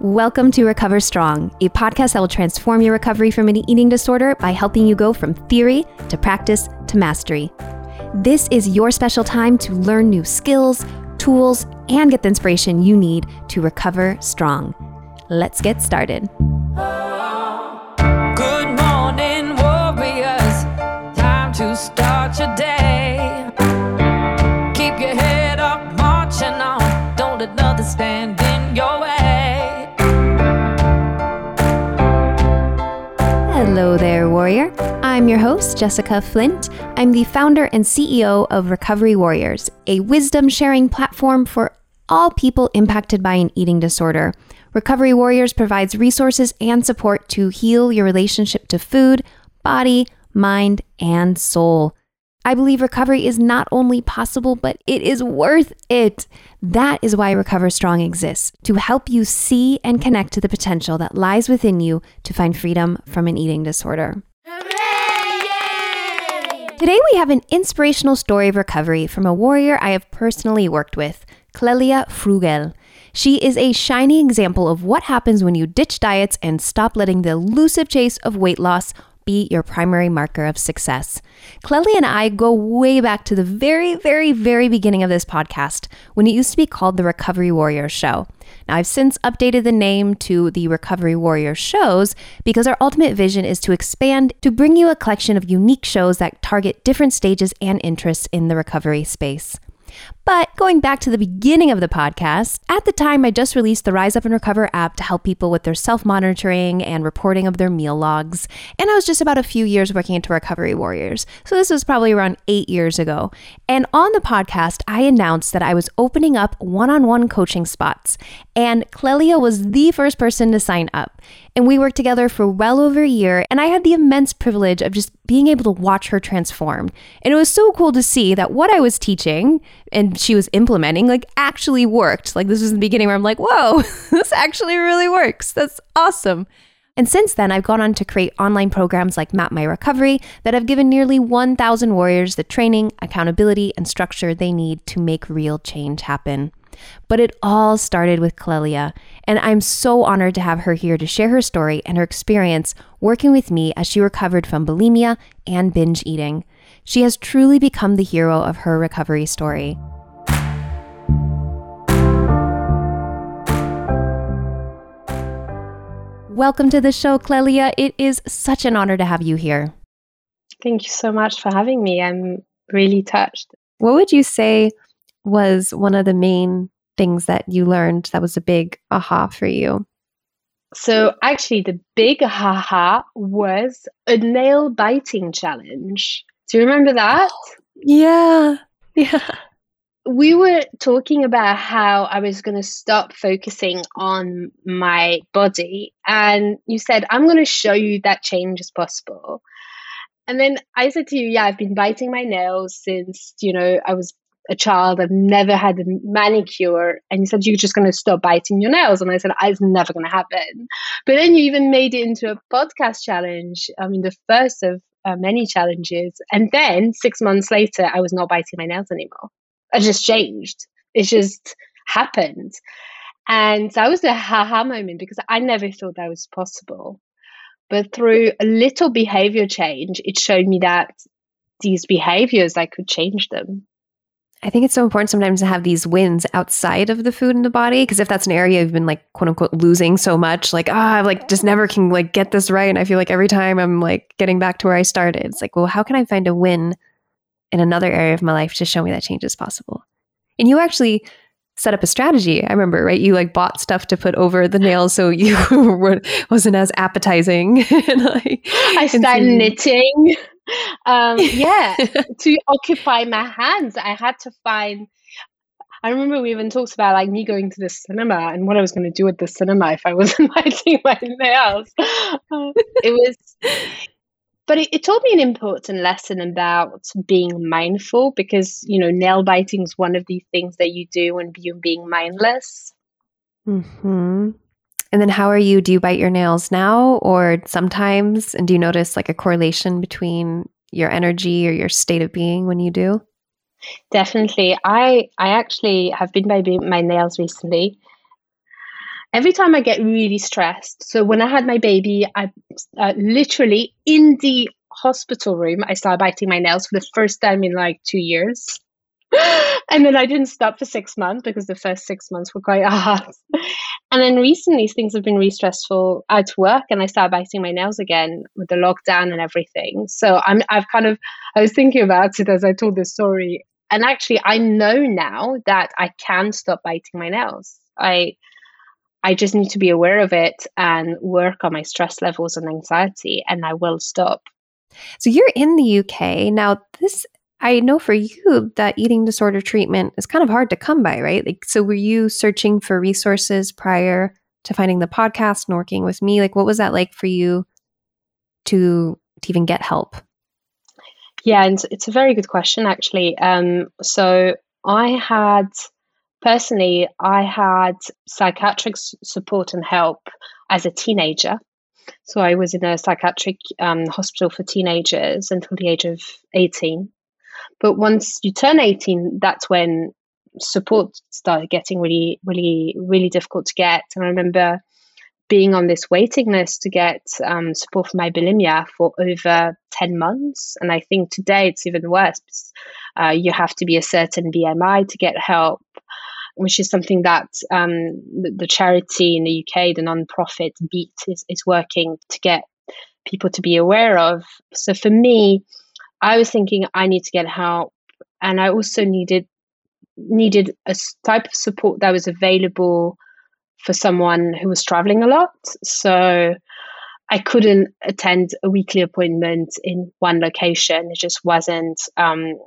Welcome to Recover Strong, a podcast that will transform your recovery from an eating disorder by helping you go from theory to practice to mastery. This is your special time to learn new skills, tools, and get the inspiration you need to recover strong. Let's get started. Your host, Jessica Flint. I'm the founder and CEO of Recovery Warriors, a wisdom sharing platform for all people impacted by an eating disorder. Recovery Warriors provides resources and support to heal your relationship to food, body, mind, and soul. I believe recovery is not only possible, but it is worth it. That is why Recover Strong exists to help you see and connect to the potential that lies within you to find freedom from an eating disorder. Today, we have an inspirational story of recovery from a warrior I have personally worked with, Clelia Froguel. She is a shining example of what happens when you ditch diets and stop letting the elusive chase of weight loss be your primary marker of success. Clelia and I go way back to the very, very, very beginning of this podcast when it used to be called the Recovery Warrior Show. Now, I've since updated the name to the Recovery Warrior Shows because our ultimate vision is to expand to bring you a collection of unique shows that target different stages and interests in the recovery space. But going back to the beginning of the podcast, at the time I just released the Rise Up and Recover app to help people with their self monitoring and reporting of their meal logs. And I was just about a few years working into Recovery Warriors. So this was probably around eight years ago. And on the podcast, I announced that I was opening up one on one coaching spots. And Clelia was the first person to sign up. And we worked together for well over a year. And I had the immense privilege of just being able to watch her transform. And it was so cool to see that what I was teaching and she was implementing like actually worked. Like this was the beginning where I'm like, whoa, this actually really works. That's awesome. And since then, I've gone on to create online programs like Map My Recovery that have given nearly 1,000 warriors the training, accountability, and structure they need to make real change happen. But it all started with Clelia, and I'm so honored to have her here to share her story and her experience working with me as she recovered from bulimia and binge eating. She has truly become the hero of her recovery story. Welcome to the show, Clelia. It is such an honor to have you here. Thank you so much for having me. I'm really touched. What would you say was one of the main things that you learned that was a big aha for you? So, actually, the big aha was a nail biting challenge. Do you remember that? Yeah. Yeah. We were talking about how I was going to stop focusing on my body. And you said, I'm going to show you that change is possible. And then I said to you, Yeah, I've been biting my nails since, you know, I was a child. I've never had a manicure. And you said you're just going to stop biting your nails. And I said, it's never going to happen. But then you even made it into a podcast challenge. I mean, the first of uh, many challenges. And then six months later, I was not biting my nails anymore. I just changed. It just happened. And that was the haha moment because I never thought that was possible. But through a little behavior change, it showed me that these behaviors, I could change them. I think it's so important sometimes to have these wins outside of the food in the body. Because if that's an area you've been like quote unquote losing so much, like, ah, oh, I like just never can like get this right. And I feel like every time I'm like getting back to where I started, it's like, well, how can I find a win in another area of my life to show me that change is possible? And you actually set up a strategy. I remember, right? You like bought stuff to put over the nails so you wasn't as appetizing. and, like, I started so- knitting. Um, yeah, to occupy my hands, I had to find. I remember we even talked about like me going to the cinema and what I was going to do at the cinema if I wasn't biting my nails. Uh, it was but it, it, taught me an important lesson about being mindful because you know nail biting is one of the things that you do when you're being mindless. Mm-hmm. and then how are you do you bite your nails now or sometimes? And do you notice like a correlation between your energy or your state of being when you do? Definitely. I i actually have been biting my nails recently every time I get really stressed. So when I had my baby, I uh, literally in the hospital room, I started biting my nails for the first time in like two years. and then I didn't stop for six months because the first six months were quite hard. And then recently things have been really stressful at work and I started biting my nails again with the lockdown and everything. So I'm I've kind of I was thinking about it as I told this story. And actually I know now that I can stop biting my nails. I I just need to be aware of it and work on my stress levels and anxiety and I will stop. So you're in the UK. Now this I know for you that eating disorder treatment is kind of hard to come by, right? Like, so were you searching for resources prior to finding the podcast and working with me? Like, what was that like for you to, to even get help? Yeah, and it's a very good question, actually. Um, so I had personally, I had psychiatric support and help as a teenager. So I was in a psychiatric um, hospital for teenagers until the age of 18. But once you turn 18, that's when support started getting really, really, really difficult to get. And I remember being on this waiting list to get um, support for my bulimia for over 10 months. And I think today it's even worse. Uh, you have to be a certain BMI to get help, which is something that um, the, the, charity in the UK, the non-profit Beat, is, is working to get people to be aware of. So for me, I was thinking I need to get help, and I also needed needed a type of support that was available for someone who was traveling a lot. So I couldn't attend a weekly appointment in one location. It just wasn't um,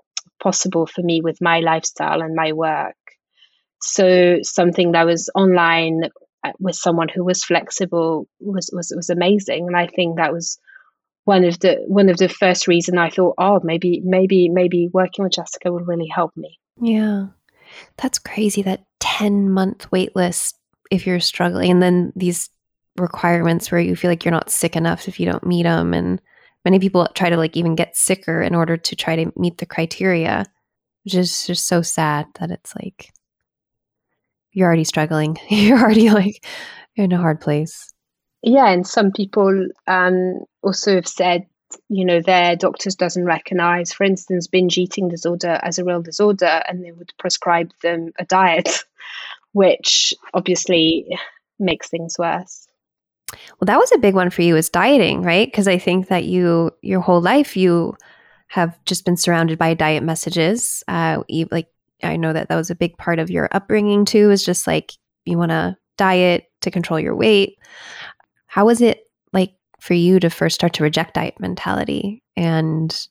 possible for me with my lifestyle and my work. So something that was online uh, with someone who was flexible was was was amazing, and I think that was one of the one of the first reason I thought, oh, maybe maybe maybe working with Jessica would really help me. Yeah, that's crazy. That ten month wait list if you're struggling, and then these requirements where you feel like you're not sick enough if you don't meet them, and many people try to like even get sicker in order to try to meet the criteria, which is just so sad that it's like you're already struggling. you're already like in a hard place yeah, and some people um, also have said, you know, their doctors doesn't recognize, for instance, binge eating disorder as a real disorder, and they would prescribe them a diet, which obviously makes things worse. Well, that was a big one for you is dieting, right? Because I think that you your whole life you have just been surrounded by diet messages. Uh, like I know that that was a big part of your upbringing too. Is just like you want to diet to control your weight. How was it like for you to first start to reject diet mentality and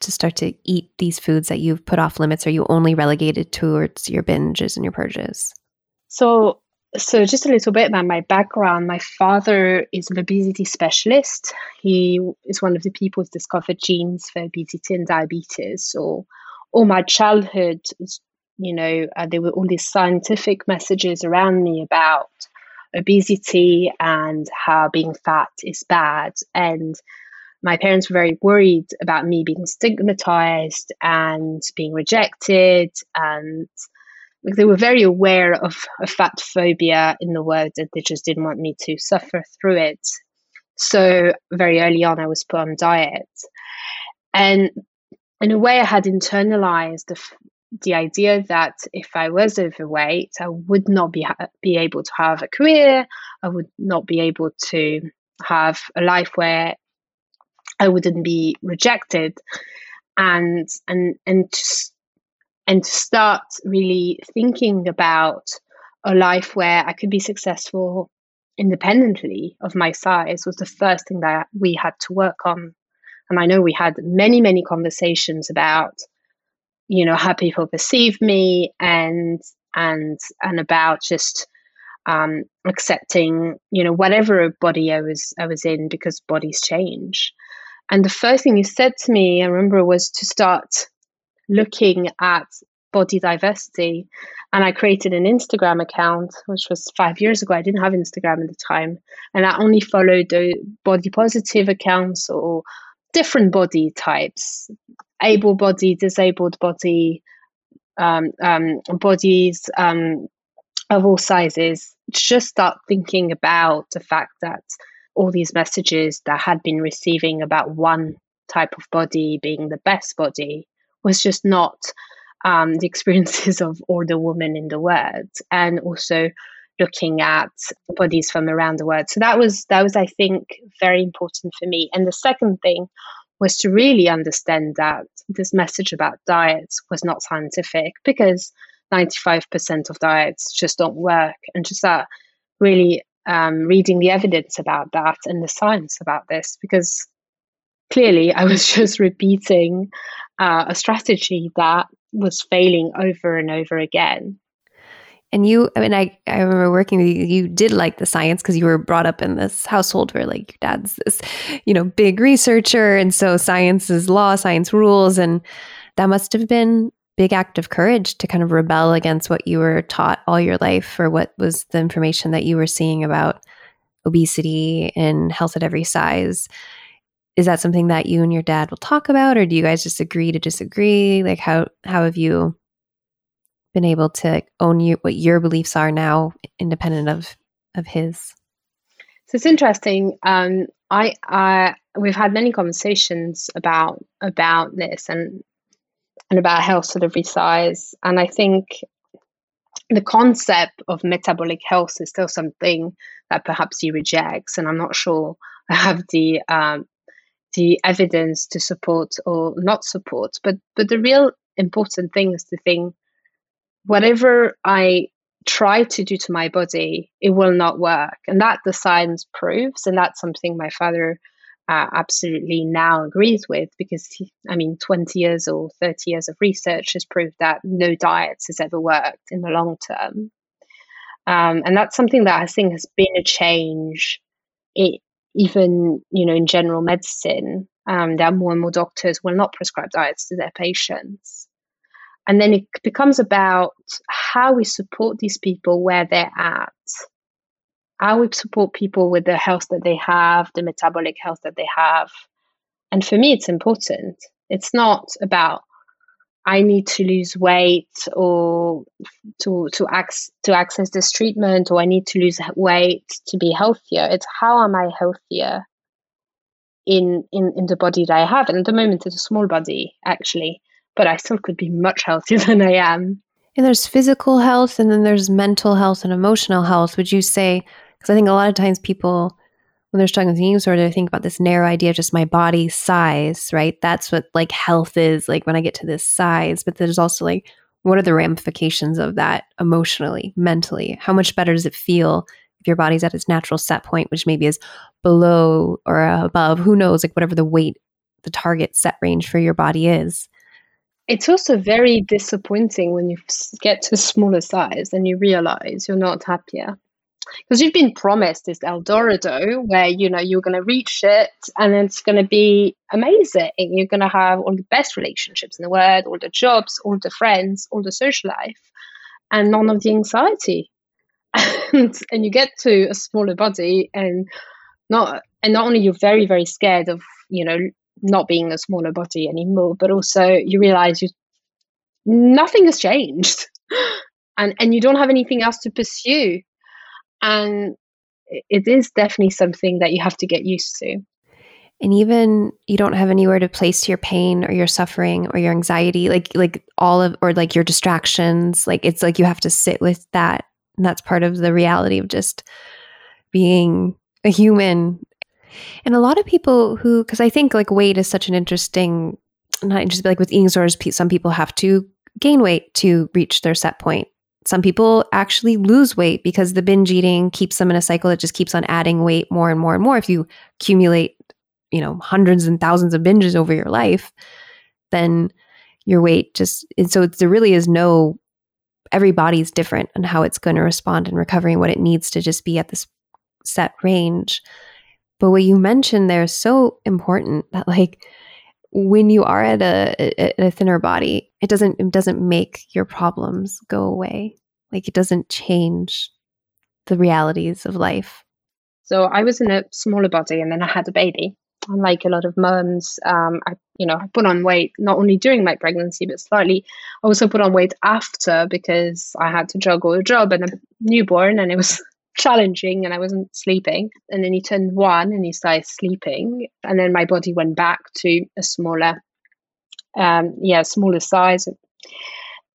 to start to eat these foods that you've put off limits? Are you only relegated towards your binges and your purges? So, so just a little bit about my background. My father is an obesity specialist. He is one of the people who discovered genes for obesity and diabetes. So, all my childhood, you know, uh, there were all these scientific messages around me about obesity and how being fat is bad. And my parents were very worried about me being stigmatized and being rejected. And like they were very aware of, of fat phobia in the world that they just didn't want me to suffer through it. So very early on i was put on diet. And in a way i had internalized the, the idea that if I was overweight, I would not be be able to have a career. I would not be able to have a life where I wouldn't be rejected, and and and to, and to start really thinking about a life where I could be successful independently of my size was the first thing that we had to work on. And I know we had many, many conversations about you know how people perceive me and and and about just um, accepting you know whatever body I was I was in because bodies change. And the first thing you said to me, I remember, was to start looking at body diversity. And I created an Instagram account, which was five years ago. I didn't have Instagram at the time. And I only followed the body positive accounts or different body types able body, disabled body, um, um, bodies um, of all sizes, just start thinking about the fact that all these messages that had been receiving about one type of body being the best body was just not um, the experiences of all the women in the world, and also looking at bodies from around the world. So that was that was I think very important for me. And the second thing was to really understand that this message about diets was not scientific because 95% of diets just don't work and just that really um, reading the evidence about that and the science about this because clearly I was just repeating uh, a strategy that was failing over and over again. And you, I mean, I, I remember working with you, you did like the science because you were brought up in this household where like your dad's this, you know, big researcher. And so science is law, science rules. And that must have been big act of courage to kind of rebel against what you were taught all your life or what was the information that you were seeing about obesity and health at every size is that something that you and your dad will talk about or do you guys just agree to disagree like how how have you been able to own you what your beliefs are now independent of of his so it's interesting um i i we've had many conversations about about this and and about health sort of size and i think the concept of metabolic health is still something that perhaps he rejects and i'm not sure i have the um, the evidence to support or not support. But but the real important thing is to think whatever I try to do to my body, it will not work, and that the science proves, and that's something my father. Uh, absolutely now agrees with because he, I mean, 20 years or 30 years of research has proved that no diets has ever worked in the long term. Um, and that's something that I think has been a change it, even you know in general medicine um, there are more and more doctors will not prescribe diets to their patients and then it becomes about how we support these people where they're at how we support people with the health that they have the metabolic health that they have and for me it's important it's not about I need to lose weight or to to access to access this treatment or I need to lose weight to be healthier. It's how am I healthier in in in the body that I have. And at the moment it's a small body actually, but I still could be much healthier than I am. And there's physical health and then there's mental health and emotional health. Would you say because I think a lot of times people when they're struggling with eating disorder, they think about this narrow idea of just my body size, right? That's what like health is, like when I get to this size. But there's also like, what are the ramifications of that emotionally, mentally? How much better does it feel if your body's at its natural set point, which maybe is below or above? Who knows? Like whatever the weight, the target set range for your body is. It's also very disappointing when you get to smaller size and you realize you're not happier because you've been promised this El Dorado where you know you're going to reach it and it's going to be amazing. You're going to have all the best relationships in the world, all the jobs, all the friends, all the social life, and none of the anxiety. and, and you get to a smaller body and not and not only you're very very scared of you know not being a smaller body anymore, but also you realize you nothing has changed. And, and you don't have anything else to pursue and it is definitely something that you have to get used to. And even you don't have anywhere to place your pain or your suffering or your anxiety, like like all of or like your distractions. Like it's like you have to sit with that. And that's part of the reality of just being a human. And a lot of people who, because I think like weight is such an interesting, not just like with eating disorders, some people have to gain weight to reach their set point some people actually lose weight because the binge eating keeps them in a cycle that just keeps on adding weight more and more and more. If you accumulate, you know, hundreds and thousands of binges over your life, then your weight just and so there really is no every body's different and how it's going to respond and what it needs to just be at this set range. But what you mentioned there is so important that like when you are at a, a, a thinner body, it doesn't it doesn't make your problems go away. Like it doesn't change the realities of life. So I was in a smaller body, and then I had a baby. Unlike a lot of moms, um, I you know I put on weight not only during my pregnancy but slightly. I also put on weight after because I had to juggle a job and a newborn, and it was challenging and I wasn't sleeping. And then he turned one and he started sleeping. And then my body went back to a smaller, um, yeah, smaller size.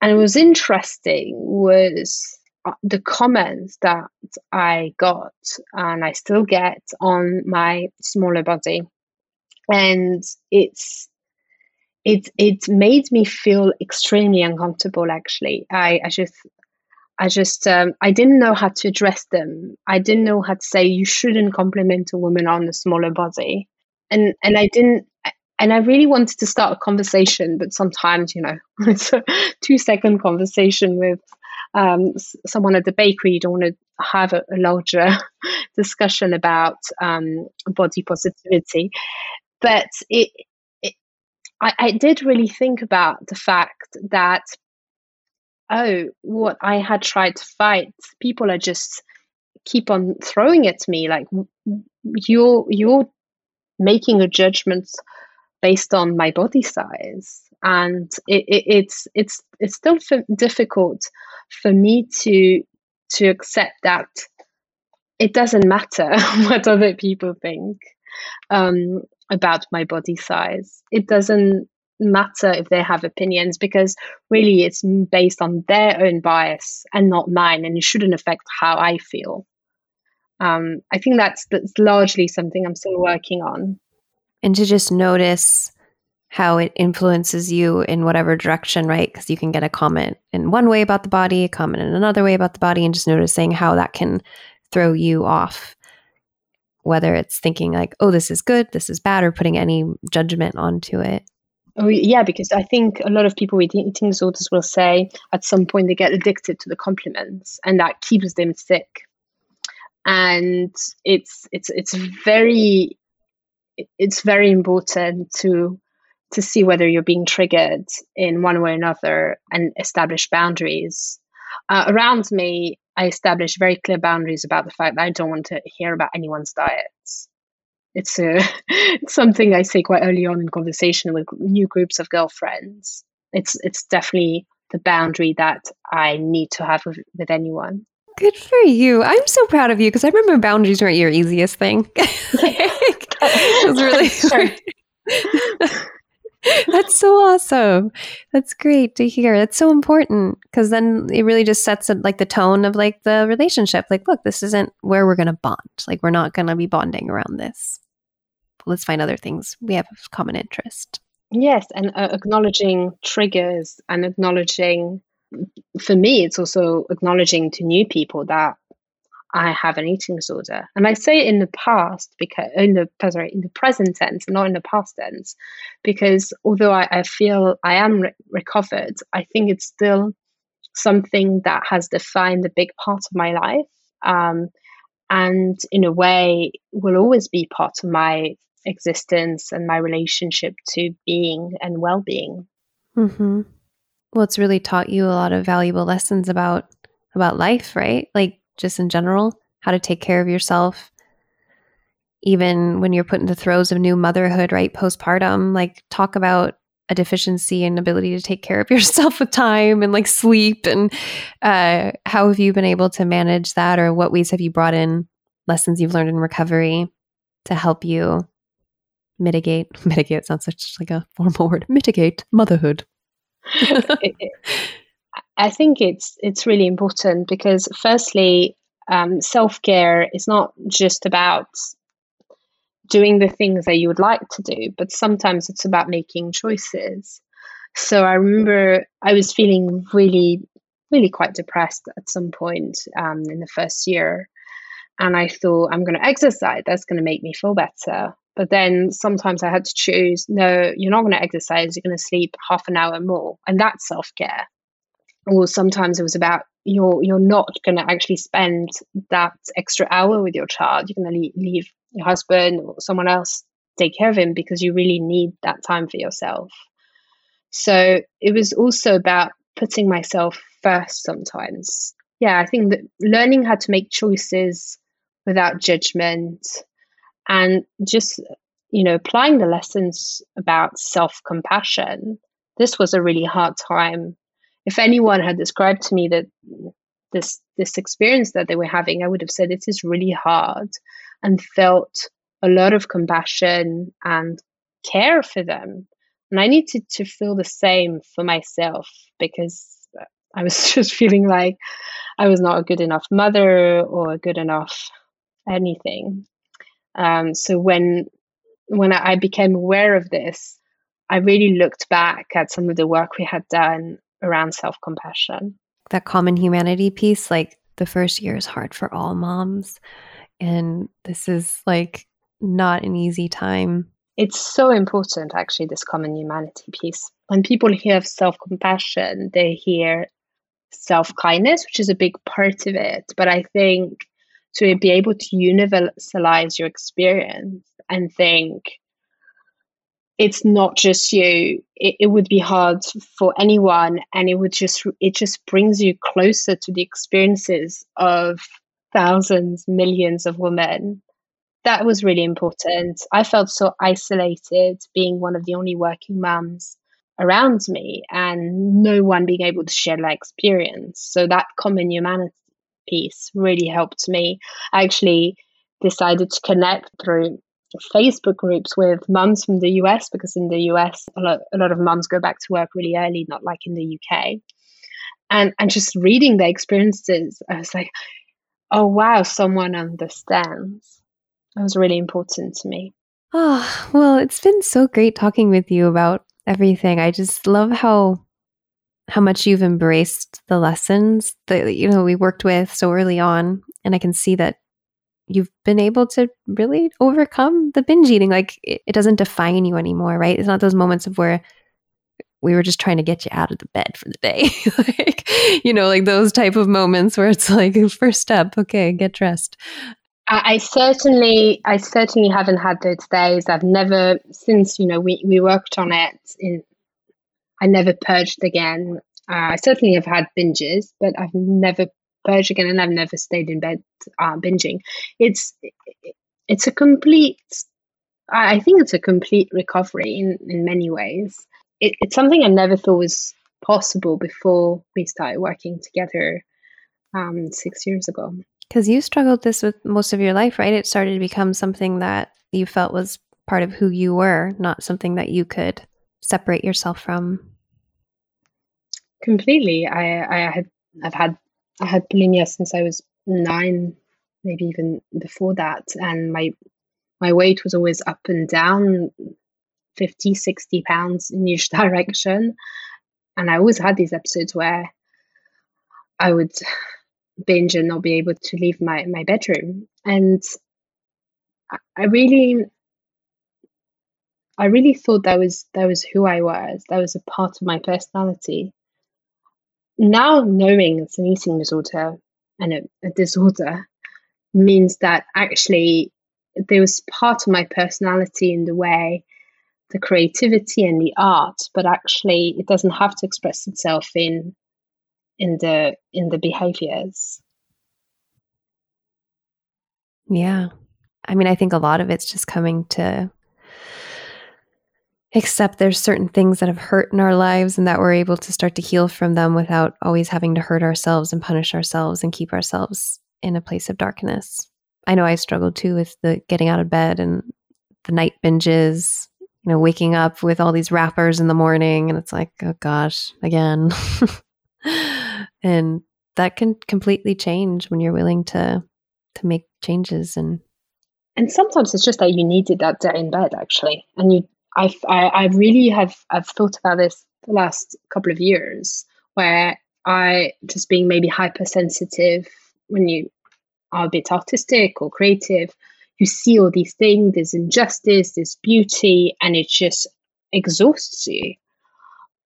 And it was interesting was uh, the comments that I got and I still get on my smaller body. And it's it it made me feel extremely uncomfortable actually. I, I just I just um, I didn't know how to address them. I didn't know how to say you shouldn't compliment a woman on a smaller body, and and I didn't. And I really wanted to start a conversation, but sometimes you know it's a two second conversation with um, someone at the bakery. You don't want to have a, a larger discussion about um, body positivity, but it, it I, I did really think about the fact that oh, what I had tried to fight, people are just keep on throwing at me like you're you're making a judgment based on my body size. And it, it, it's it's it's still difficult for me to to accept that it doesn't matter what other people think um, about my body size. It doesn't matter if they have opinions because really it's based on their own bias and not mine and it shouldn't affect how i feel. Um, i think that's that's largely something i'm still working on. And to just notice how it influences you in whatever direction right? Because you can get a comment in one way about the body a comment in another way about the body and just noticing how that can throw you off. Whether it's thinking like oh this is good this is bad or putting any judgment onto it Oh, yeah, because I think a lot of people with eating disorders will say at some point they get addicted to the compliments, and that keeps them sick. And it's it's it's very it's very important to to see whether you're being triggered in one way or another and establish boundaries. Uh, around me, I establish very clear boundaries about the fact that I don't want to hear about anyone's diets it's a it's something I say quite early on in conversation with new groups of girlfriends. It's it's definitely the boundary that I need to have with, with anyone. Good for you. I'm so proud of you because I remember boundaries weren't your easiest thing. it was really That's so awesome. That's great to hear. That's so important because then it really just sets it like the tone of like the relationship. Like, look, this isn't where we're going to bond. Like, we're not going to be bonding around this let's find other things we have common interest. Yes, and uh, acknowledging triggers and acknowledging, for me, it's also acknowledging to new people that I have an eating disorder. And I say it in the past because in the sorry in the present tense, not in the past tense, because although I, I feel I am re- recovered, I think it's still something that has defined a big part of my life. Um, and in a way will always be part of my existence and my relationship to being and well being. Mm-hmm. Well, it's really taught you a lot of valuable lessons about about life, right? Like just in general, how to take care of yourself, even when you're put in the throes of new motherhood, right? Postpartum, like talk about a deficiency and ability to take care of yourself with time and like sleep and uh, how have you been able to manage that or what ways have you brought in lessons you've learned in recovery to help you mitigate mitigate sounds such like a formal word mitigate motherhood. I think it's it's really important because firstly um, self-care is not just about doing the things that you would like to do but sometimes it's about making choices. So i remember i was feeling really really quite depressed at some point um, in the first year and i thought i'm going to exercise that's going to make me feel better but then sometimes I had to choose no, you're not going to exercise, you're going to sleep half an hour more. And that's self care. Or sometimes it was about you're you're not going to actually spend that extra hour with your child. You're going to leave, leave your husband or someone else take care of him because you really need that time for yourself. So it was also about putting myself first sometimes. Yeah, I think that learning how to make choices without judgment and just you know applying the lessons about self-compassion this was a really hard time if anyone had described to me that this this experience that they were having, I would have said it is really hard and felt a lot of compassion and care for them. And I needed to feel the same for myself because I was just feeling like I was not a good enough mother or a good enough anything. Um, so when when I became aware of this, I really looked back at some of the work we had done around self compassion. That common humanity piece, like the first year is hard for all moms. And this is like not an easy time. It's so important, actually, this common humanity piece. When people hear self compassion, they hear self kindness, which is a big part of it. But I think to be able to universalize your experience and think it's not just you. It, it would be hard for anyone and it would just it just brings you closer to the experiences of thousands millions of women. That was really important. I felt so isolated being one of the only working mums around me and no one being able to share that experience. So that common humanity piece really helped me I actually decided to connect through Facebook groups with mums from the US because in the US a lot, a lot of mums go back to work really early, not like in the UK. And and just reading their experiences, I was like, oh wow, someone understands. That was really important to me. Oh, well, it's been so great talking with you about everything. I just love how how much you've embraced the lessons that you know we worked with so early on and I can see that you've been able to really overcome the binge eating. Like it, it doesn't define you anymore, right? It's not those moments of where we were just trying to get you out of the bed for the day. like, you know, like those type of moments where it's like first step, okay, get dressed. I, certainly, I certainly haven't had those days. I've never, since you know we we worked on it. In, I never purged again. Uh, I certainly have had binges, but I've never purge again, and I've never stayed in bed uh, binging. It's it's a complete. I think it's a complete recovery in in many ways. It, it's something I never thought was possible before we started working together um, six years ago. Because you struggled this with most of your life, right? It started to become something that you felt was part of who you were, not something that you could separate yourself from. Completely. I I had I've had I had bulimia since I was nine, maybe even before that. And my my weight was always up and down 50, 60 pounds in each direction. And I always had these episodes where I would binge and not be able to leave my, my bedroom. And I really I really thought that was that was who I was. That was a part of my personality. Now knowing it's an eating disorder and a, a disorder means that actually there was part of my personality in the way the creativity and the art but actually it doesn't have to express itself in in the in the behaviors. Yeah. I mean i think a lot of it's just coming to except there's certain things that have hurt in our lives and that we're able to start to heal from them without always having to hurt ourselves and punish ourselves and keep ourselves in a place of darkness. I know I struggled too with the getting out of bed and the night binges, you know, waking up with all these wrappers in the morning and it's like, oh gosh, again. and that can completely change when you're willing to to make changes and and sometimes it's just that you needed that day in bed actually and you I've, I, I really have I've thought about this the last couple of years where I just being maybe hypersensitive when you are a bit artistic or creative, you see all these things, there's injustice, there's beauty, and it just exhausts you.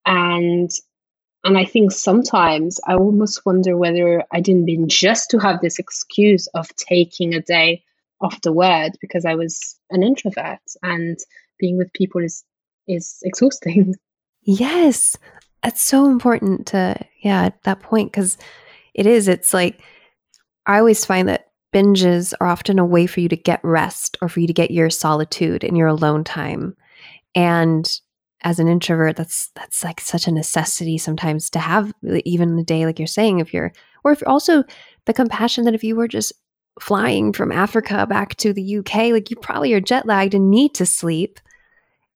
And and I think sometimes I almost wonder whether I didn't mean just to have this excuse of taking a day off the word because I was an introvert and being with people is is exhausting. Yes. That's so important to yeah, at that point cuz it is it's like I always find that binges are often a way for you to get rest or for you to get your solitude and your alone time. And as an introvert, that's that's like such a necessity sometimes to have even a day like you're saying if you're Or if also the compassion that if you were just flying from Africa back to the UK, like you probably are jet lagged and need to sleep.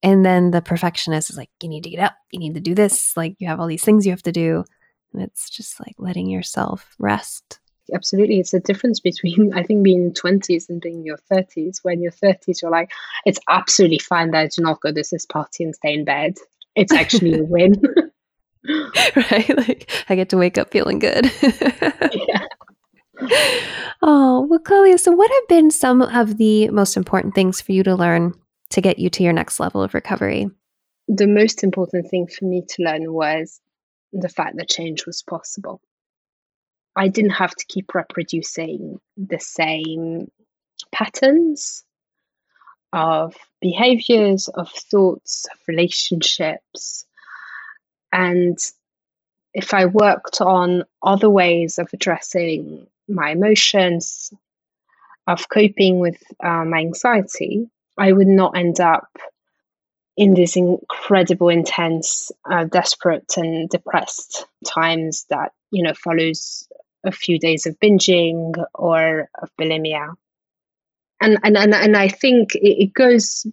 And then the perfectionist is like, you need to get up, you need to do this, like you have all these things you have to do. And it's just like letting yourself rest. Absolutely. It's a difference between, I think, being in 20s and being in your 30s. When you're 30s, you're like, it's absolutely fine that I do not go to this party and stay in bed. It's actually a win. right? Like I get to wake up feeling good. yeah. Oh, well, Clelia, so what have been some of the most important things for you to learn to get you to your next level of recovery? The most important thing for me to learn was the fact that change was possible. I didn't have to keep reproducing the same patterns of behaviors, of thoughts, of relationships. And if I worked on other ways of addressing my emotions, of coping with uh, my anxiety, I would not end up in these incredible, intense, uh, desperate, and depressed times that you know follows a few days of binging or of bulimia. And and and, and I think it, it goes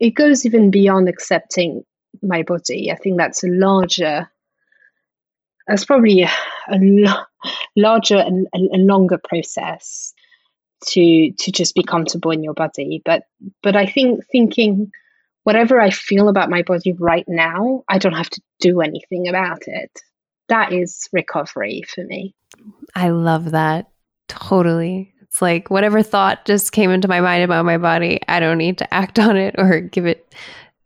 it goes even beyond accepting my body. I think that's a larger that's probably a, a larger and a, a longer process to to just be comfortable in your body. But but I think thinking whatever I feel about my body right now, I don't have to do anything about it. That is recovery for me. I love that. Totally. It's like whatever thought just came into my mind about my body, I don't need to act on it or give it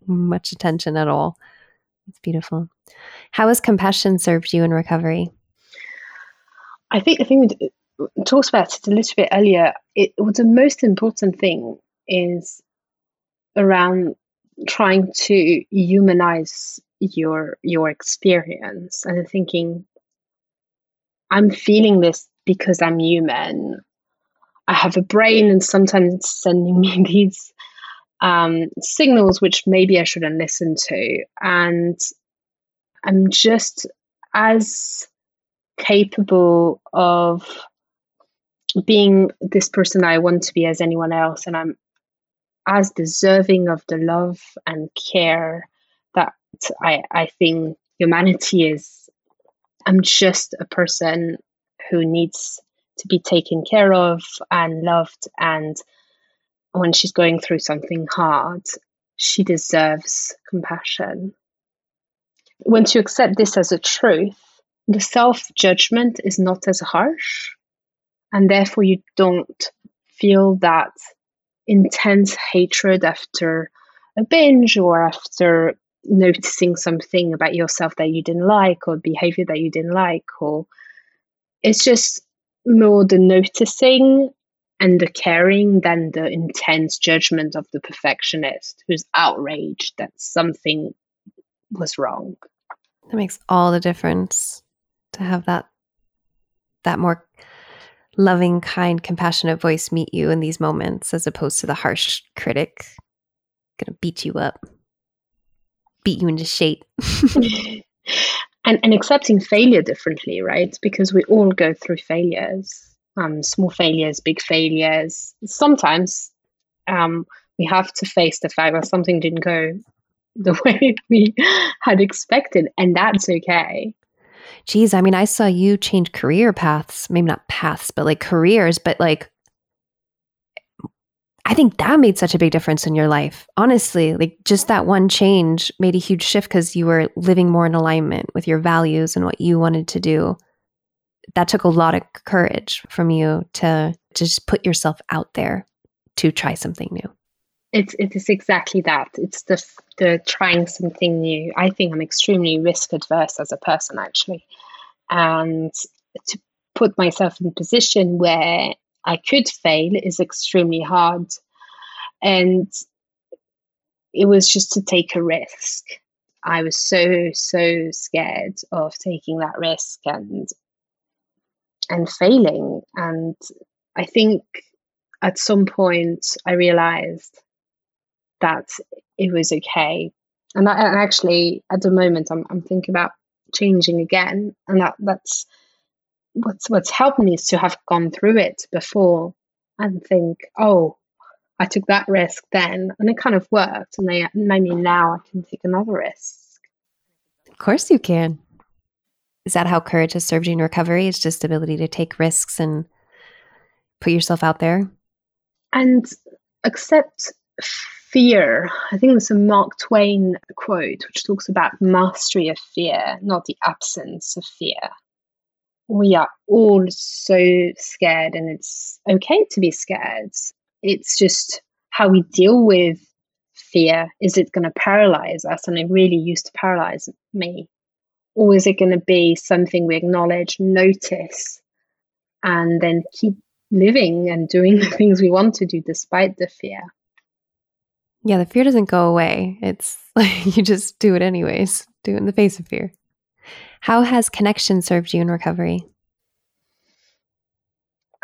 much attention at all. It's beautiful. How has compassion served you in recovery? I think I think talked about it a little bit earlier. It, the most important thing is around trying to humanize your your experience and thinking i'm feeling this because i'm human i have a brain and sometimes it's sending me these um, signals which maybe i shouldn't listen to and i'm just as capable of being this person i want to be as anyone else and i'm as deserving of the love and care that I, I think humanity is. I'm just a person who needs to be taken care of and loved. And when she's going through something hard, she deserves compassion. Once you accept this as a truth, the self judgment is not as harsh. And therefore, you don't feel that intense hatred after a binge or after noticing something about yourself that you didn't like or behavior that you didn't like or it's just more the noticing and the caring than the intense judgment of the perfectionist who's outraged that something was wrong. That makes all the difference to have that that more loving, kind, compassionate voice meet you in these moments as opposed to the harsh critic gonna beat you up, beat you into shape. and and accepting failure differently, right? Because we all go through failures. Um, small failures, big failures. Sometimes um, we have to face the fact that something didn't go the way we had expected, and that's okay geez, I mean, I saw you change career paths, maybe not paths, but like careers, but like, I think that made such a big difference in your life. Honestly, like just that one change made a huge shift because you were living more in alignment with your values and what you wanted to do. That took a lot of courage from you to, to just put yourself out there to try something new. It's it is exactly that. It's the the trying something new. I think I'm extremely risk adverse as a person actually, and to put myself in a position where I could fail is extremely hard, and it was just to take a risk. I was so so scared of taking that risk and and failing, and I think at some point I realized that it was okay. And, that, and actually, at the moment, I'm, I'm thinking about changing again, and that that's what's what's helped me is to have gone through it before and think, oh, I took that risk then, and it kind of worked, and they maybe now I can take another risk. Of course, you can. Is that how courage has served you in recovery? It's just ability to take risks and put yourself out there and accept fear. I think there's a Mark Twain quote which talks about mastery of fear, not the absence of fear. We are all so scared, and it's okay to be scared. It's just how we deal with fear. Is it going to paralyze us? And it really used to paralyze me. Or is it going to be something we acknowledge, notice, and then keep living and doing the things we want to do despite the fear? Yeah, the fear doesn't go away. It's like you just do it anyways, do it in the face of fear. How has connection served you in recovery?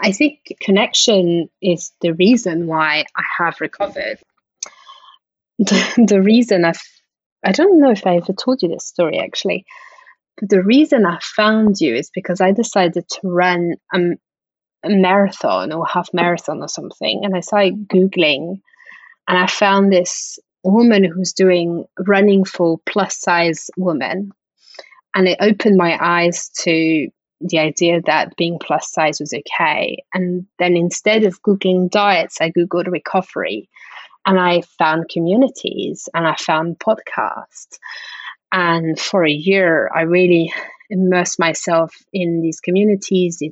I think connection is the reason why I have recovered. The, the reason I've, I don't know if I ever told you this story actually, but the reason I found you is because I decided to run a, a marathon or half marathon or something. And I started Googling and I found this woman who's doing running for plus size women. And it opened my eyes to the idea that being plus size was okay. And then instead of Googling diets, I Googled recovery and I found communities and I found podcasts. And for a year, I really immersed myself in these communities,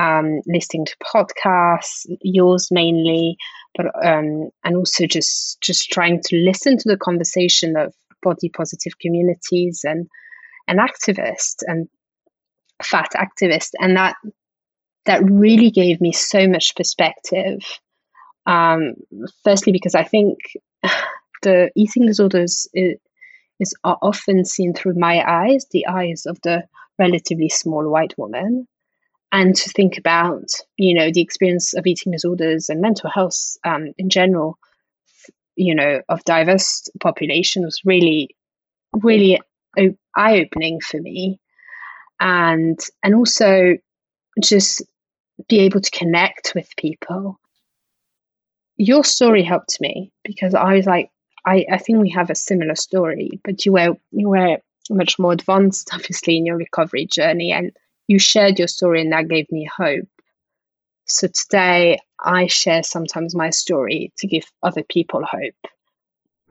um, listening to podcasts, yours mainly, but um, and also just just trying to listen to the conversation of body positive communities and and activists and fat activist, and that that really gave me so much perspective. Um, firstly, because I think the eating disorders is, is often seen through my eyes, the eyes of the relatively small white woman, and to think about you know the experience of eating disorders and mental health um, in general, you know, of diverse population was really, really eye opening for me. And and also just be able to connect with people. Your story helped me because i was like i i think we have a similar story but you were you were much more advanced obviously in your recovery journey and you shared your story and that gave me hope so today i share sometimes my story to give other people hope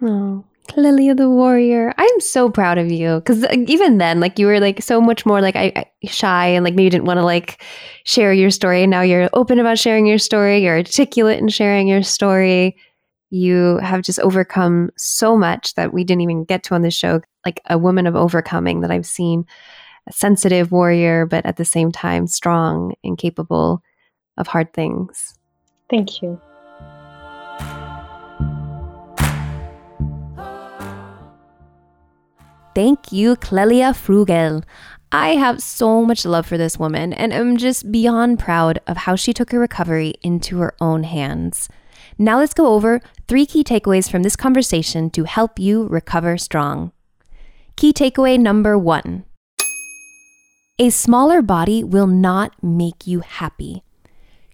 oh Lilia the warrior. I'm so proud of you because uh, even then, like you were like so much more like I, I shy and like maybe didn't want to like share your story. And now you're open about sharing your story. You're articulate in sharing your story. You have just overcome so much that we didn't even get to on this show. Like a woman of overcoming that I've seen, a sensitive warrior, but at the same time strong and capable of hard things. Thank you. Thank you, Clelia Froguel. I have so much love for this woman and am just beyond proud of how she took her recovery into her own hands. Now let's go over three key takeaways from this conversation to help you recover strong. Key takeaway number one A smaller body will not make you happy.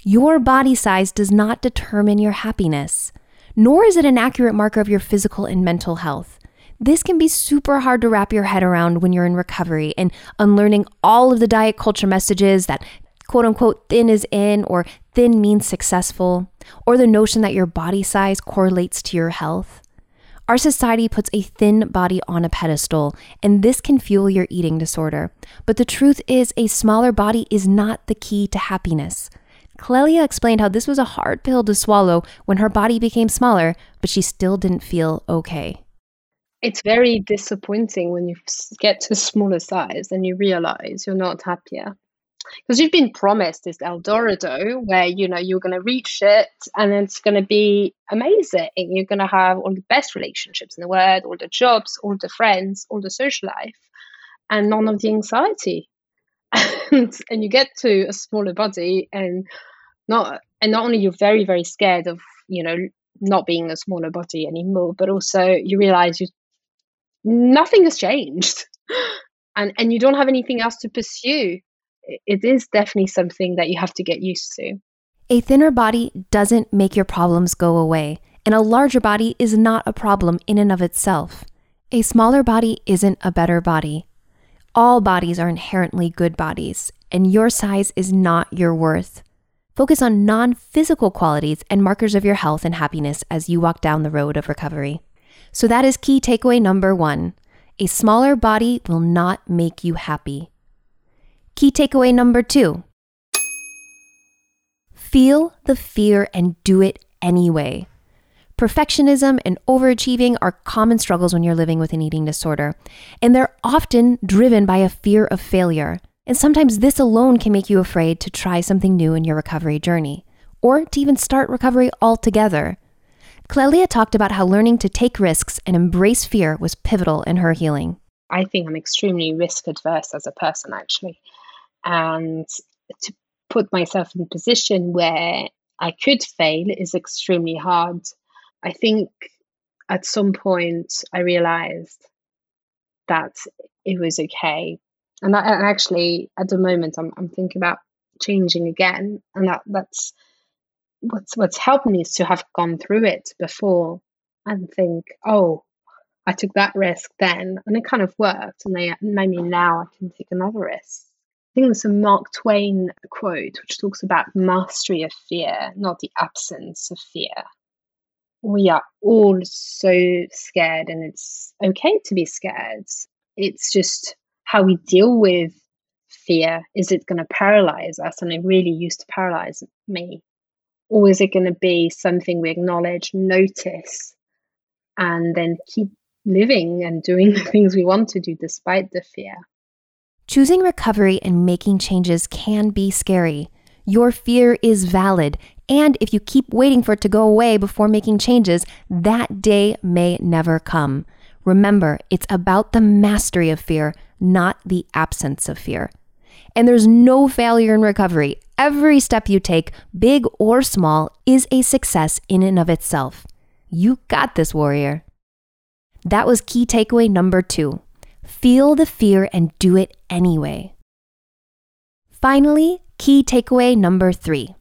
Your body size does not determine your happiness, nor is it an accurate marker of your physical and mental health. This can be super hard to wrap your head around when you're in recovery and unlearning all of the diet culture messages that quote unquote thin is in or thin means successful, or the notion that your body size correlates to your health. Our society puts a thin body on a pedestal, and this can fuel your eating disorder. But the truth is, a smaller body is not the key to happiness. Clelia explained how this was a hard pill to swallow when her body became smaller, but she still didn't feel okay it's very disappointing when you get to smaller size and you realize you're not happier because you've been promised this El Dorado where you know you're going to reach it and it's going to be amazing. You're going to have all the best relationships in the world, all the jobs, all the friends, all the social life, and none of the anxiety. and, and you get to a smaller body and not and not only you're very very scared of you know not being a smaller body anymore, but also you realize you nothing has changed and and you don't have anything else to pursue it is definitely something that you have to get used to. A thinner body doesn't make your problems go away, and a larger body is not a problem in and of itself. A smaller body isn't a better body. All bodies are inherently good bodies, and your size is not your worth. Focus on non physical qualities and markers of your health and happiness as you walk down the road of recovery. So, that is key takeaway number one a smaller body will not make you happy. Key takeaway number two feel the fear and do it anyway. Perfectionism and overachieving are common struggles when you're living with an eating disorder, and they're often driven by a fear of failure. And sometimes this alone can make you afraid to try something new in your recovery journey, or to even start recovery altogether. Clelia talked about how learning to take risks and embrace fear was pivotal in her healing. I think I'm extremely risk adverse as a person, actually. And to put myself in a position where I could fail is extremely hard. I think at some point I realized that it was okay. And, I, and actually, at the moment, I'm, I'm thinking about changing again. And that, that's what's, what's helped me is to have gone through it before and think, oh, I took that risk then, and it kind of worked. And they, maybe now I can take another risk I think there's a Mark Twain quote which talks about mastery of fear, not the absence of fear. We are all so scared, and it's okay to be scared. It's just how we deal with fear. Is it going to paralyze us? And it really used to paralyze me. Or is it going to be something we acknowledge, notice, and then keep living and doing the things we want to do despite the fear? Choosing recovery and making changes can be scary. Your fear is valid, and if you keep waiting for it to go away before making changes, that day may never come. Remember, it's about the mastery of fear, not the absence of fear. And there's no failure in recovery. Every step you take, big or small, is a success in and of itself. You got this, warrior. That was key takeaway number two. Feel the fear and do it anyway. Finally, key takeaway number three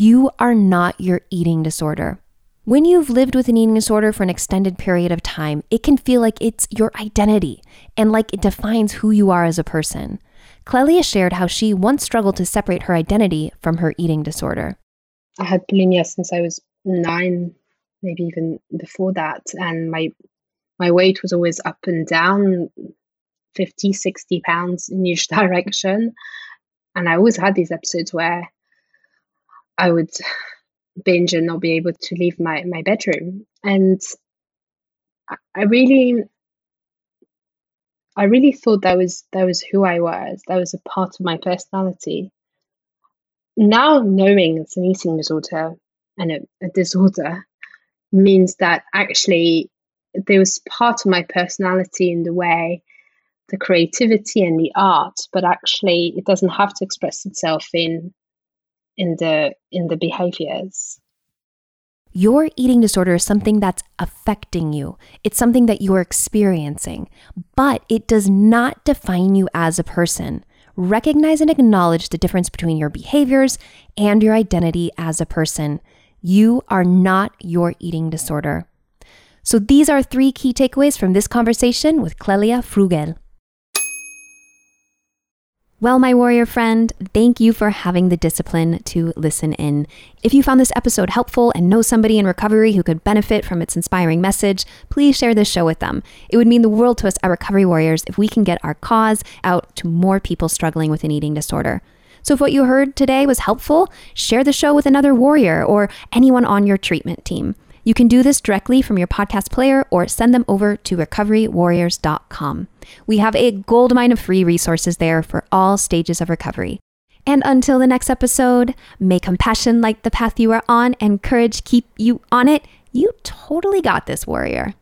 you are not your eating disorder. When you've lived with an eating disorder for an extended period of time, it can feel like it's your identity and like it defines who you are as a person. Clelia shared how she once struggled to separate her identity from her eating disorder. I had bulimia since I was nine, maybe even before that, and my my weight was always up and down 50 60 pounds in each direction. And i always had these episodes where i would binge and not be able to leave my, my bedroom. And i really i really thought that was that was who i was. That was a part of my personality. Now knowing it's an eating disorder and a, a disorder means that actually there was part of my personality in the way the creativity and the art but actually it doesn't have to express itself in in the in the behaviors your eating disorder is something that's affecting you. It's something that you're experiencing, but it does not define you as a person. Recognize and acknowledge the difference between your behaviors and your identity as a person. You are not your eating disorder. So these are three key takeaways from this conversation with Clelia Froguel. Well, my warrior friend, thank you for having the discipline to listen in. If you found this episode helpful and know somebody in recovery who could benefit from its inspiring message, please share this show with them. It would mean the world to us at Recovery Warriors if we can get our cause out to more people struggling with an eating disorder. So if what you heard today was helpful, share the show with another warrior or anyone on your treatment team. You can do this directly from your podcast player or send them over to recoverywarriors.com. We have a goldmine of free resources there for all stages of recovery. And until the next episode, may compassion light the path you are on and courage keep you on it. You totally got this, warrior.